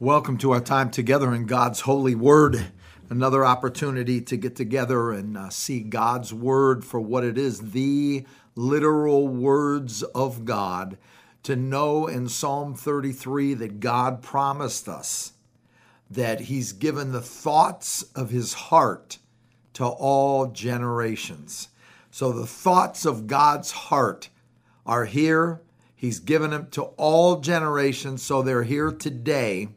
Welcome to our time together in God's holy word. Another opportunity to get together and uh, see God's word for what it is the literal words of God. To know in Psalm 33 that God promised us that He's given the thoughts of His heart to all generations. So the thoughts of God's heart are here. He's given them to all generations, so they're here today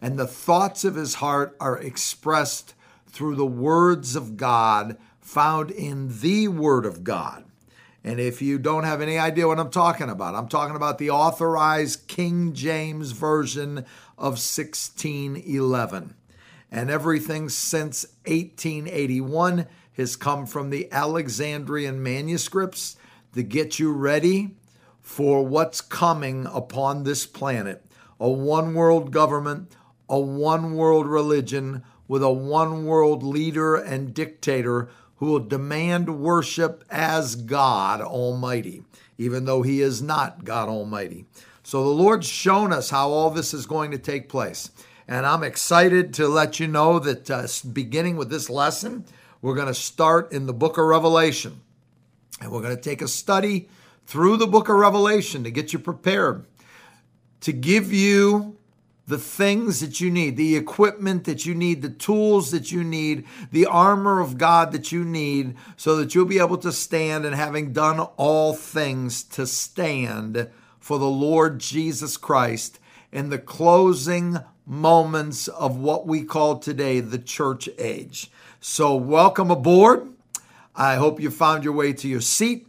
and the thoughts of his heart are expressed through the words of God found in the Word of God. And if you don't have any idea what I'm talking about, I'm talking about the authorized King James Version of 1611. And everything since 1881 has come from the Alexandrian manuscripts to get you ready for what's coming upon this planet a one world government, a one world religion with a one world leader and dictator who will demand worship as God Almighty, even though he is not God Almighty. So the Lord's shown us how all this is going to take place. And I'm excited to let you know that uh, beginning with this lesson, we're going to start in the book of Revelation. And we're going to take a study through the book of Revelation to get you prepared, to give you the things that you need, the equipment that you need, the tools that you need, the armor of God that you need, so that you'll be able to stand and having done all things to stand for the Lord Jesus Christ in the closing moments of what we call today the church age. So, welcome aboard. I hope you found your way to your seat.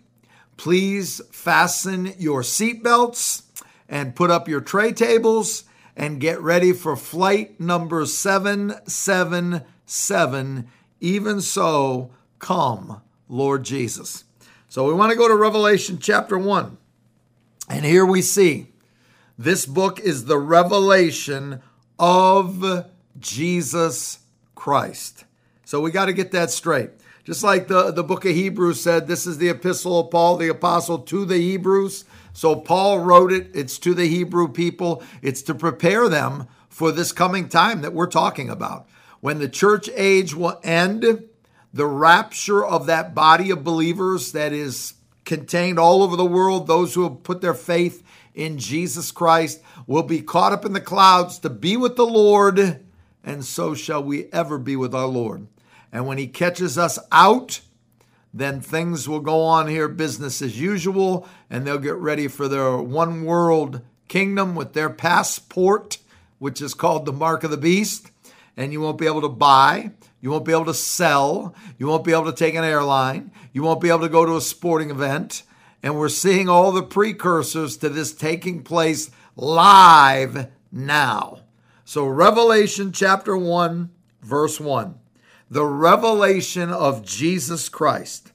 Please fasten your seatbelts and put up your tray tables and get ready for flight number 777. Even so, come, Lord Jesus. So we want to go to Revelation chapter 1. And here we see this book is the revelation of Jesus Christ. So we got to get that straight. Just like the, the book of Hebrews said, this is the epistle of Paul the apostle to the Hebrews. So Paul wrote it. It's to the Hebrew people, it's to prepare them for this coming time that we're talking about. When the church age will end, the rapture of that body of believers that is contained all over the world, those who have put their faith in Jesus Christ, will be caught up in the clouds to be with the Lord, and so shall we ever be with our Lord. And when he catches us out, then things will go on here business as usual, and they'll get ready for their one world kingdom with their passport, which is called the mark of the beast. And you won't be able to buy, you won't be able to sell, you won't be able to take an airline, you won't be able to go to a sporting event. And we're seeing all the precursors to this taking place live now. So, Revelation chapter 1, verse 1 the revelation of Jesus Christ,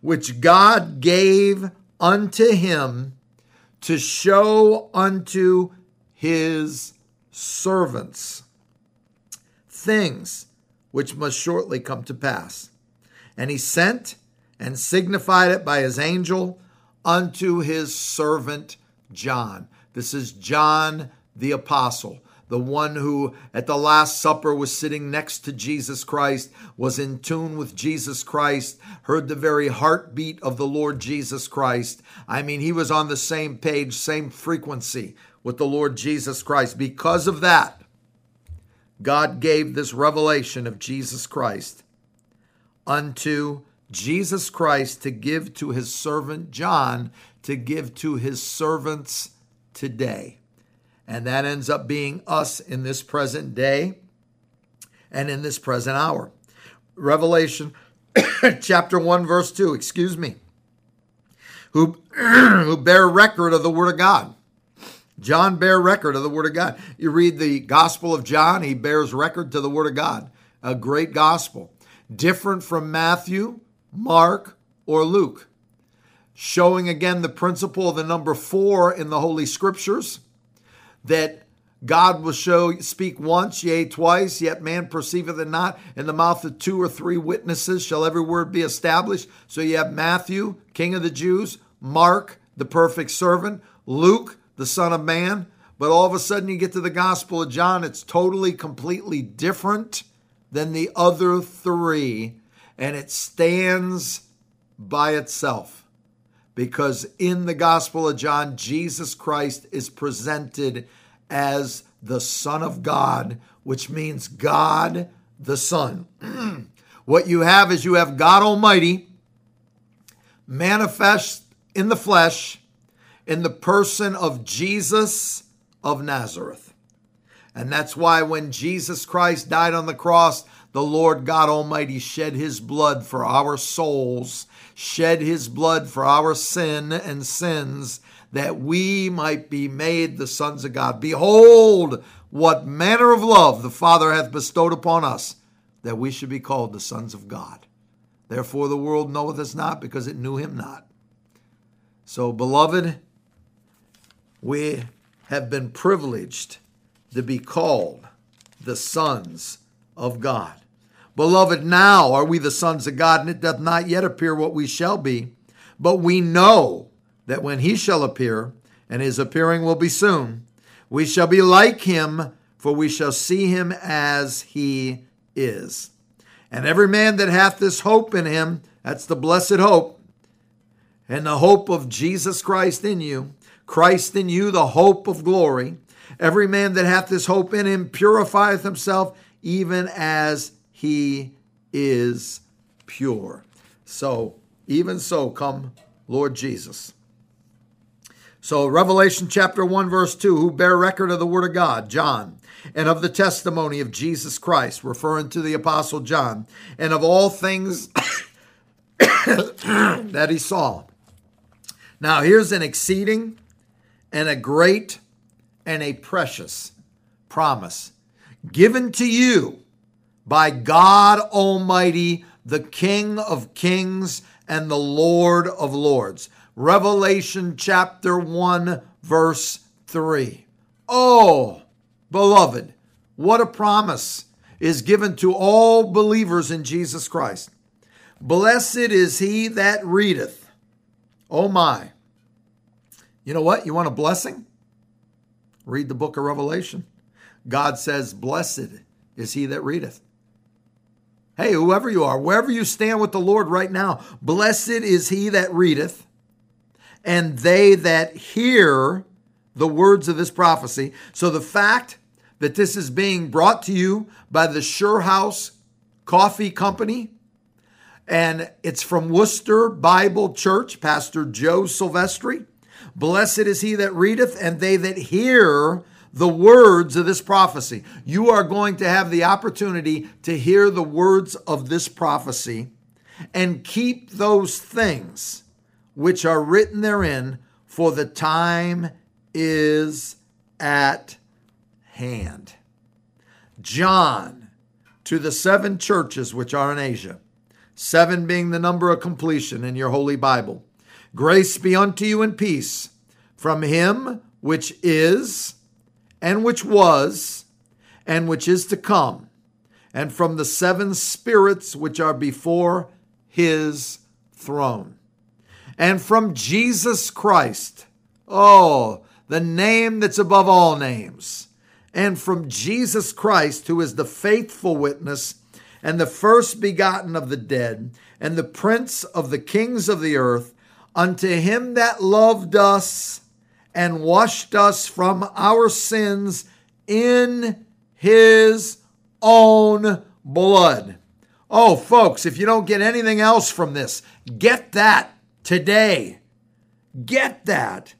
which God gave unto him to show unto his servants things which must shortly come to pass. And he sent and signified it by his angel unto his servant John. This is John the Apostle the one who at the Last Supper was sitting next to Jesus Christ, was in tune with Jesus Christ, heard the very heartbeat of the Lord Jesus Christ. I mean, he was on the same page, same frequency with the Lord Jesus Christ. Because of that, God gave this revelation of Jesus Christ unto Jesus Christ to give to his servant John, to give to his servants today. And that ends up being us in this present day and in this present hour. Revelation chapter 1, verse 2, excuse me, who, who bear record of the Word of God. John bear record of the Word of God. You read the Gospel of John, he bears record to the Word of God. A great gospel. Different from Matthew, Mark, or Luke. Showing again the principle of the number four in the Holy Scriptures that God will show speak once, yea, twice, yet man perceiveth it not. In the mouth of two or three witnesses shall every word be established. So you have Matthew, King of the Jews, Mark, the perfect servant, Luke, the Son of Man, but all of a sudden you get to the Gospel of John, it's totally, completely different than the other three, and it stands by itself. Because in the Gospel of John, Jesus Christ is presented as the Son of God, which means God the Son. what you have is you have God Almighty manifest in the flesh in the person of Jesus of Nazareth. And that's why when Jesus Christ died on the cross, the Lord God Almighty shed his blood for our souls, shed his blood for our sin and sins, that we might be made the sons of God. Behold, what manner of love the Father hath bestowed upon us, that we should be called the sons of God. Therefore, the world knoweth us not because it knew him not. So, beloved, we have been privileged to be called the sons of God. Beloved, now are we the sons of God, and it doth not yet appear what we shall be, but we know that when he shall appear, and his appearing will be soon, we shall be like him, for we shall see him as he is. And every man that hath this hope in him, that's the blessed hope, and the hope of Jesus Christ in you, Christ in you, the hope of glory. Every man that hath this hope in him purifieth himself, even as he is pure. So, even so, come Lord Jesus. So, Revelation chapter 1, verse 2 who bear record of the word of God, John, and of the testimony of Jesus Christ, referring to the Apostle John, and of all things that he saw. Now, here's an exceeding and a great and a precious promise given to you by God Almighty, the King of kings and the Lord of lords. Revelation chapter 1, verse 3. Oh, beloved, what a promise is given to all believers in Jesus Christ. Blessed is he that readeth. Oh my. You know what? You want a blessing? Read the book of Revelation. God says, Blessed is he that readeth. Hey, whoever you are, wherever you stand with the Lord right now, blessed is he that readeth and they that hear the words of this prophecy. So the fact that this is being brought to you by the Sure House Coffee Company, and it's from Worcester Bible Church, Pastor Joe Silvestri. Blessed is he that readeth, and they that hear the words of this prophecy. You are going to have the opportunity to hear the words of this prophecy and keep those things which are written therein, for the time is at hand. John, to the seven churches which are in Asia, seven being the number of completion in your holy Bible, grace be unto you and peace from him which is, and which was, and which is to come, and from the seven spirits which are before his throne and from Jesus Christ. Oh, the name that's above all names. And from Jesus Christ, who is the faithful witness and the first begotten of the dead, and the prince of the kings of the earth, unto him that loved us and washed us from our sins in his own blood. Oh, folks, if you don't get anything else from this, get that today. Get that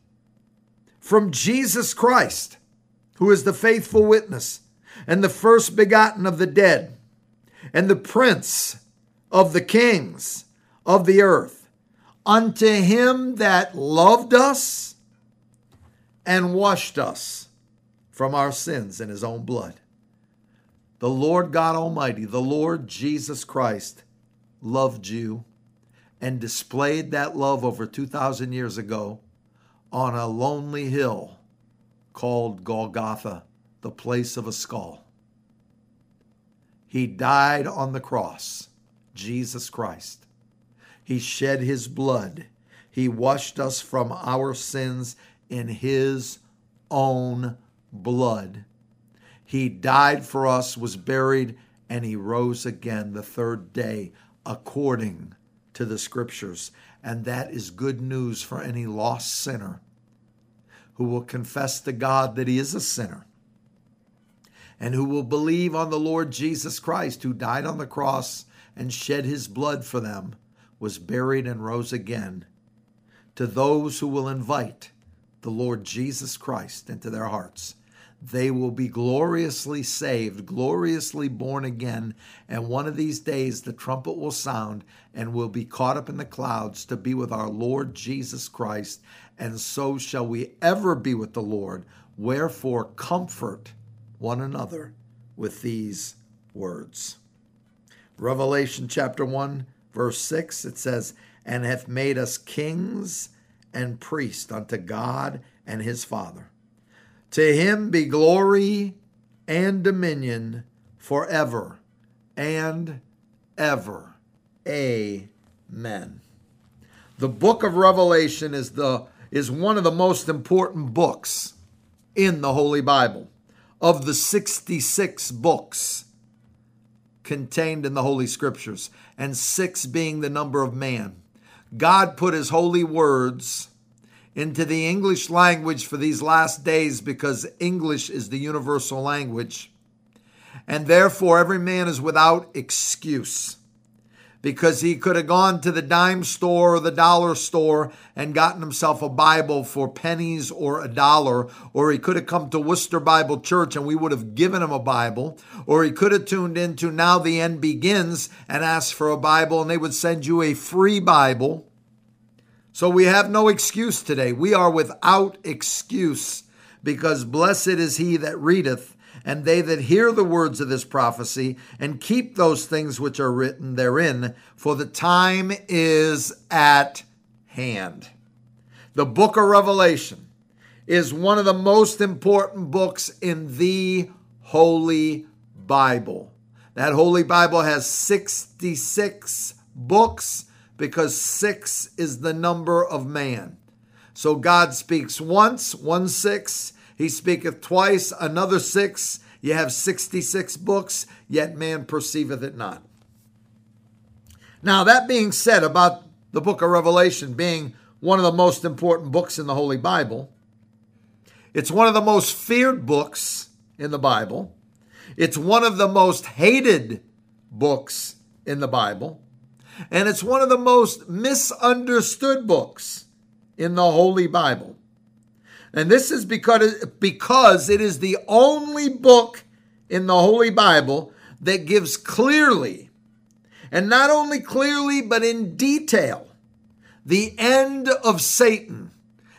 from Jesus Christ, who is the faithful witness and the first begotten of the dead and the prince of the kings of the earth. Unto him that loved us and washed us from our sins in his own blood. The Lord God Almighty, the Lord Jesus Christ, loved you and displayed that love over 2,000 years ago on a lonely hill called Golgotha, the place of a skull. He died on the cross, Jesus Christ. He shed his blood. He washed us from our sins in his own blood. He died for us, was buried, and he rose again the third day according to the scriptures. And that is good news for any lost sinner who will confess to God that he is a sinner and who will believe on the Lord Jesus Christ, who died on the cross and shed his blood for them, was buried and rose again. To those who will invite the Lord Jesus Christ into their hearts, they will be gloriously saved, gloriously born again. And one of these days, the trumpet will sound and we'll be caught up in the clouds to be with our Lord Jesus Christ. And so shall we ever be with the Lord. Wherefore, comfort one another with these words. Revelation chapter 1, verse 6, it says, And hath made us kings and priest unto God and his Father. To him be glory and dominion forever and ever. Amen. The book of Revelation is the is one of the most important books in the Holy Bible of the 66 books contained in the Holy Scriptures, and six being the number of man. God put his holy words into the English language for these last days because English is the universal language. And therefore, every man is without excuse because he could have gone to the dime store or the dollar store and gotten himself a Bible for pennies or a dollar, or he could have come to Worcester Bible Church and we would have given him a Bible, or he could have tuned into Now the End Begins and asked for a Bible and they would send you a free Bible. So we have no excuse today. We are without excuse because blessed is he that readeth and they that hear the words of this prophecy and keep those things which are written therein, for the time is at hand. The book of Revelation is one of the most important books in the Holy Bible. That Holy Bible has 66 books because six is the number of man. So God speaks once, one six, he speaketh twice, another six. You have 66 books, yet man perceiveth it not. Now, that being said about the book of Revelation being one of the most important books in the Holy Bible, it's one of the most feared books in the Bible. It's one of the most hated books in the Bible. And it's one of the most misunderstood books in the Holy Bible. And this is because, because it is the only book in the Holy Bible that gives clearly, and not only clearly, but in detail, the end of Satan.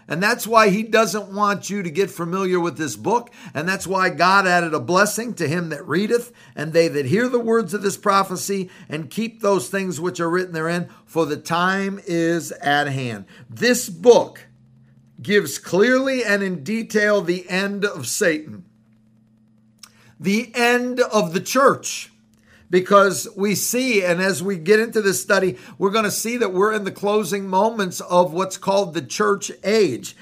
And that's why he doesn't want you to get familiar with this book. And that's why God added a blessing to him that readeth, and they that hear the words of this prophecy and keep those things which are written therein, for the time is at hand. This book gives clearly and in detail the end of Satan, the end of the church. Because we see, and as we get into this study, we're going to see that we're in the closing moments of what's called the church age.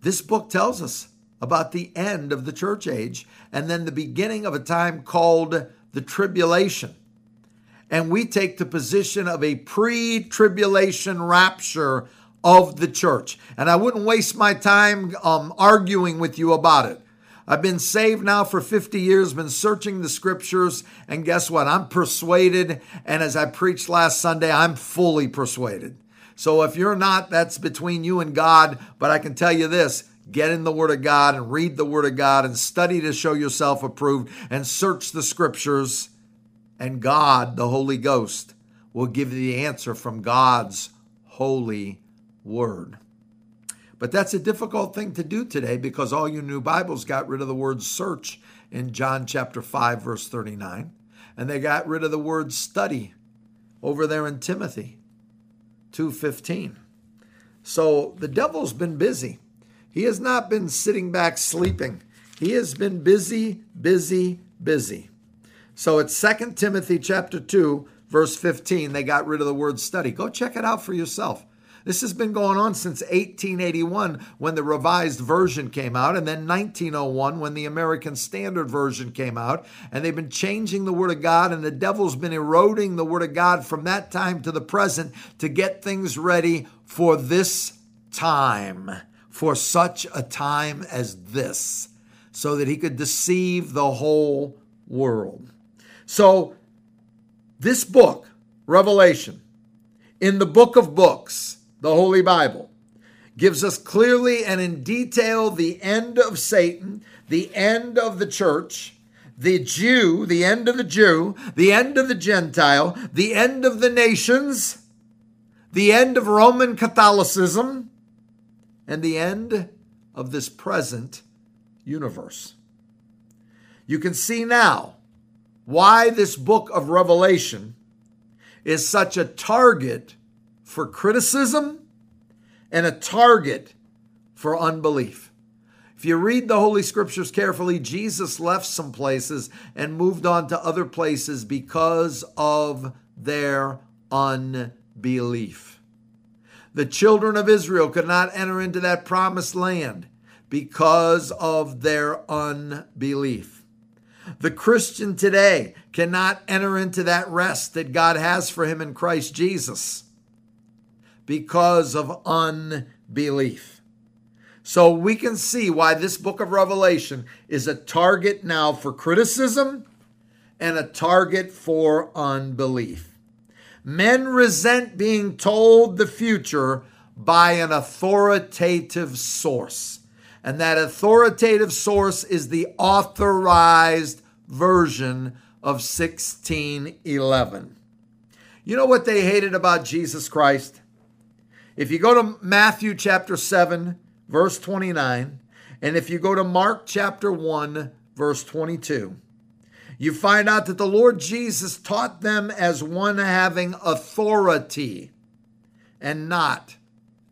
This book tells us about the end of the church age and then the beginning of a time called the tribulation. And we take the position of a pre tribulation rapture of the church. And I wouldn't waste my time um, arguing with you about it. I've been saved now for 50 years, been searching the scriptures, and guess what? I'm persuaded. And as I preached last Sunday, I'm fully persuaded. So if you're not, that's between you and God. But I can tell you this get in the Word of God and read the Word of God and study to show yourself approved and search the scriptures. And God, the Holy Ghost, will give you the answer from God's holy word. But that's a difficult thing to do today because all you new Bibles got rid of the word search in John chapter 5 verse 39 and they got rid of the word study over there in Timothy 2:15. So the devil's been busy. He has not been sitting back sleeping. He has been busy, busy, busy. So it's 2 Timothy chapter 2 verse 15 they got rid of the word study. Go check it out for yourself. This has been going on since 1881 when the Revised Version came out, and then 1901 when the American Standard Version came out. And they've been changing the Word of God, and the devil's been eroding the Word of God from that time to the present to get things ready for this time, for such a time as this, so that he could deceive the whole world. So, this book, Revelation, in the book of books, the Holy Bible, gives us clearly and in detail the end of Satan, the end of the church, the Jew, the end of the Jew, the end of the Gentile, the end of the nations, the end of Roman Catholicism, and the end of this present universe. You can see now why this book of Revelation is such a target for criticism and a target for unbelief. If you read the Holy Scriptures carefully, Jesus left some places and moved on to other places because of their unbelief. The children of Israel could not enter into that promised land because of their unbelief. The Christian today cannot enter into that rest that God has for him in Christ Jesus because of unbelief. So we can see why this book of Revelation is a target now for criticism and a target for unbelief. Men resent being told the future by an authoritative source. And that authoritative source is the authorized version of 1611. You know what they hated about Jesus Christ? If you go to Matthew chapter 7, verse 29, and if you go to Mark chapter 1, verse 22, you find out that the Lord Jesus taught them as one having authority and not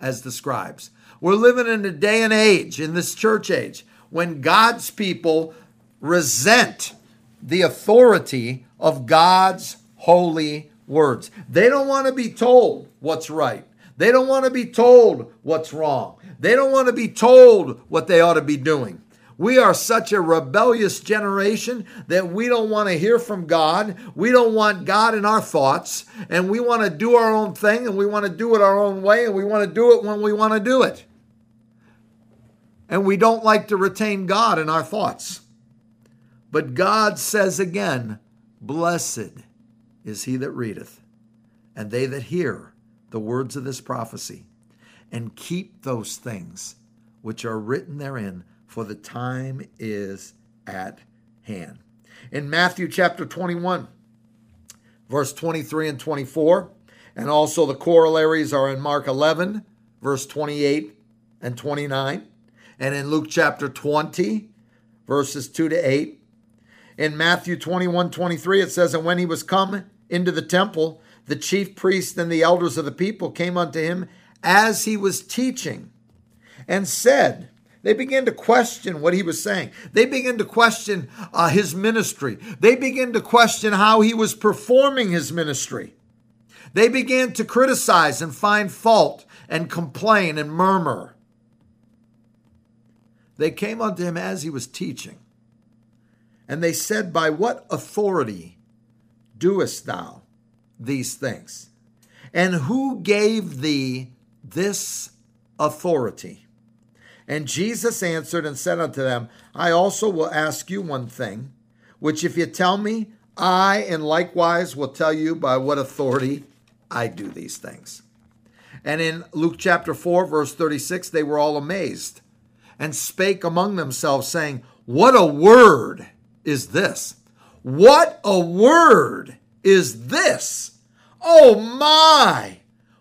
as the scribes. We're living in a day and age, in this church age, when God's people resent the authority of God's holy words. They don't want to be told what's right. They don't want to be told what's wrong. They don't want to be told what they ought to be doing. We are such a rebellious generation that we don't want to hear from God. We don't want God in our thoughts, and we want to do our own thing, and we want to do it our own way, and we want to do it when we want to do it and we don't like to retain God in our thoughts. But God says again, Blessed is he that readeth, and they that hear the words of this prophecy, and keep those things which are written therein, for the time is at hand. In Matthew chapter 21, verse 23 and 24, and also the corollaries are in Mark 11, verse 28 and 29 and in Luke chapter 20, verses 2 to 8. In Matthew 21 23, it says, And when he was come into the temple, the chief priests and the elders of the people came unto him as he was teaching and said, they began to question what he was saying. They began to question uh, his ministry. They began to question how he was performing his ministry. They began to criticize and find fault and complain and murmur. They came unto him as he was teaching. And they said, By what authority doest thou these things? And who gave thee this authority? And Jesus answered and said unto them, I also will ask you one thing, which if you tell me, I and likewise will tell you by what authority I do these things. And in Luke chapter 4, verse 36, they were all amazed and spake among themselves, saying, What a word is this! What a word is this! Oh my!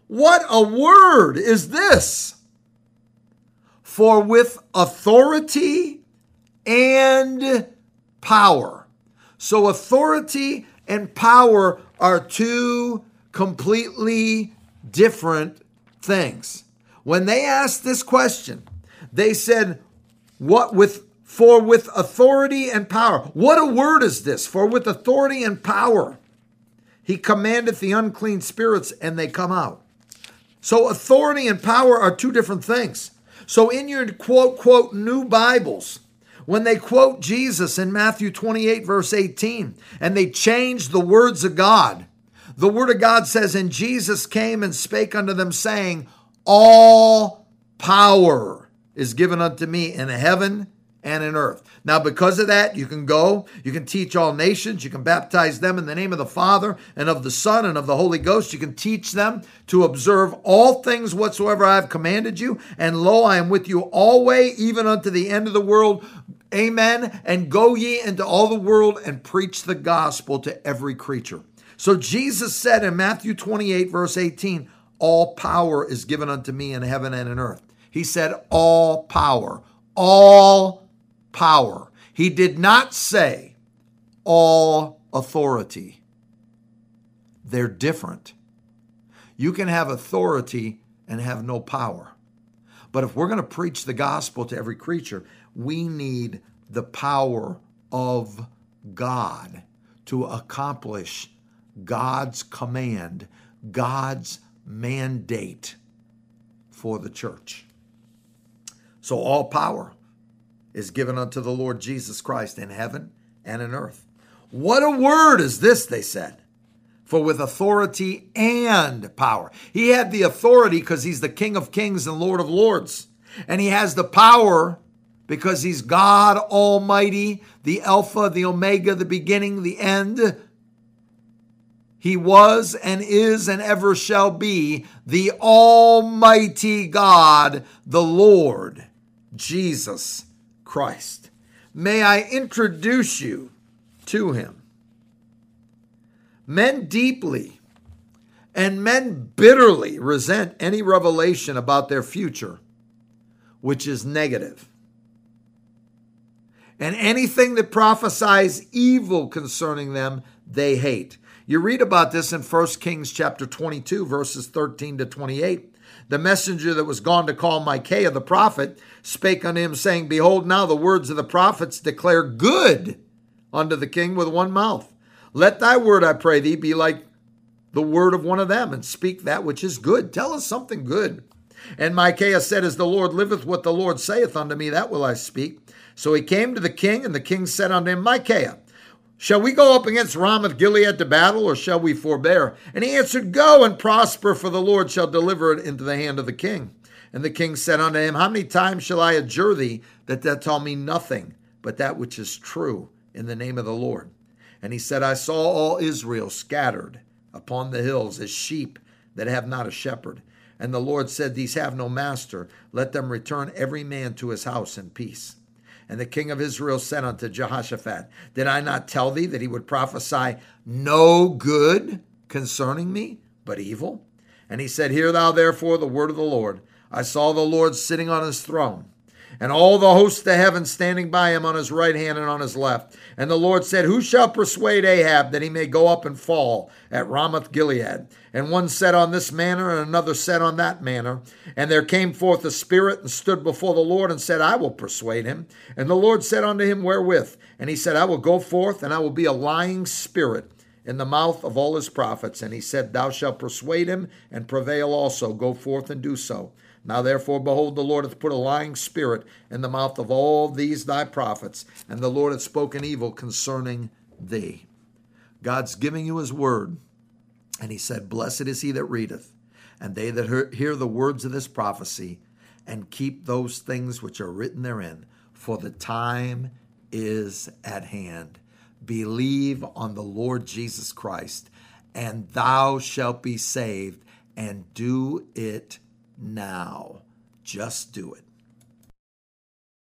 What a word is this! For with authority and power. So, authority and power are two completely different things. When they asked this question, they said, What with for with authority and power. What a word is this? For with authority and power he commandeth the unclean spirits, and they come out. So authority and power are two different things. So in your quote, quote, new Bibles, when they quote Jesus in Matthew 28, verse 18, and they change the words of God, the word of God says, And Jesus came and spake unto them, saying, All power is given unto me in heaven and in earth. Now, because of that, you can go, you can teach all nations, you can baptize them in the name of the Father and of the Son and of the Holy Ghost. You can teach them to observe all things whatsoever I have commanded you. And lo, I am with you always, even unto the end of the world. Amen. And go ye into all the world and preach the gospel to every creature. So Jesus said in Matthew 28, verse 18, All power is given unto me in heaven and in earth. He said, All power, all power. He did not say all authority. They're different. You can have authority and have no power. But if we're going to preach the gospel to every creature, we need the power of God to accomplish God's command, God's mandate for the church. So all power is given unto the Lord Jesus Christ in heaven and in earth. What a word is this, they said. For with authority and power. He had the authority because he's the King of kings and Lord of lords. And he has the power because he's God Almighty, the Alpha, the Omega, the beginning, the end, he was and is and ever shall be the Almighty God, the Lord Jesus Christ. May I introduce you to him. Men deeply and men bitterly resent any revelation about their future, which is negative. And anything that prophesies evil concerning them, they hate. You read about this in 1 Kings chapter 22, verses 13 to 28. The messenger that was gone to call Micaiah the prophet spake unto him, saying, Behold, now the words of the prophets declare good unto the king with one mouth. Let thy word, I pray thee, be like the word of one of them, and speak that which is good. Tell us something good. And Micaiah said, As the Lord liveth, what the Lord saith unto me, that will I speak. So he came to the king, and the king said unto him, Micaiah, Shall we go up against Ramoth Gilead to battle, or shall we forbear? And he answered, Go and prosper, for the Lord shall deliver it into the hand of the king. And the king said unto him, How many times shall I adjure thee that thou tell me nothing but that which is true in the name of the Lord? And he said, I saw all Israel scattered upon the hills as sheep that have not a shepherd. And the Lord said, These have no master. Let them return every man to his house in peace. And the king of Israel said unto Jehoshaphat, Did I not tell thee that he would prophesy no good concerning me, but evil? And he said, Hear thou therefore the word of the Lord. I saw the Lord sitting on his throne and all the hosts of heaven standing by him on his right hand and on his left. And the Lord said, Who shall persuade Ahab that he may go up and fall at Ramoth Gilead? And one said on this manner, and another said on that manner. And there came forth a spirit and stood before the Lord and said, I will persuade him. And the Lord said unto him, Wherewith? And he said, I will go forth, and I will be a lying spirit in the mouth of all his prophets. And he said, Thou shalt persuade him and prevail also. Go forth and do so. Now therefore, behold, the Lord hath put a lying spirit in the mouth of all these thy prophets, and the Lord hath spoken evil concerning thee. God's giving you his word. And he said, Blessed is he that readeth, and they that hear the words of this prophecy, and keep those things which are written therein, for the time is at hand. Believe on the Lord Jesus Christ, and thou shalt be saved, and do it now. Just do it.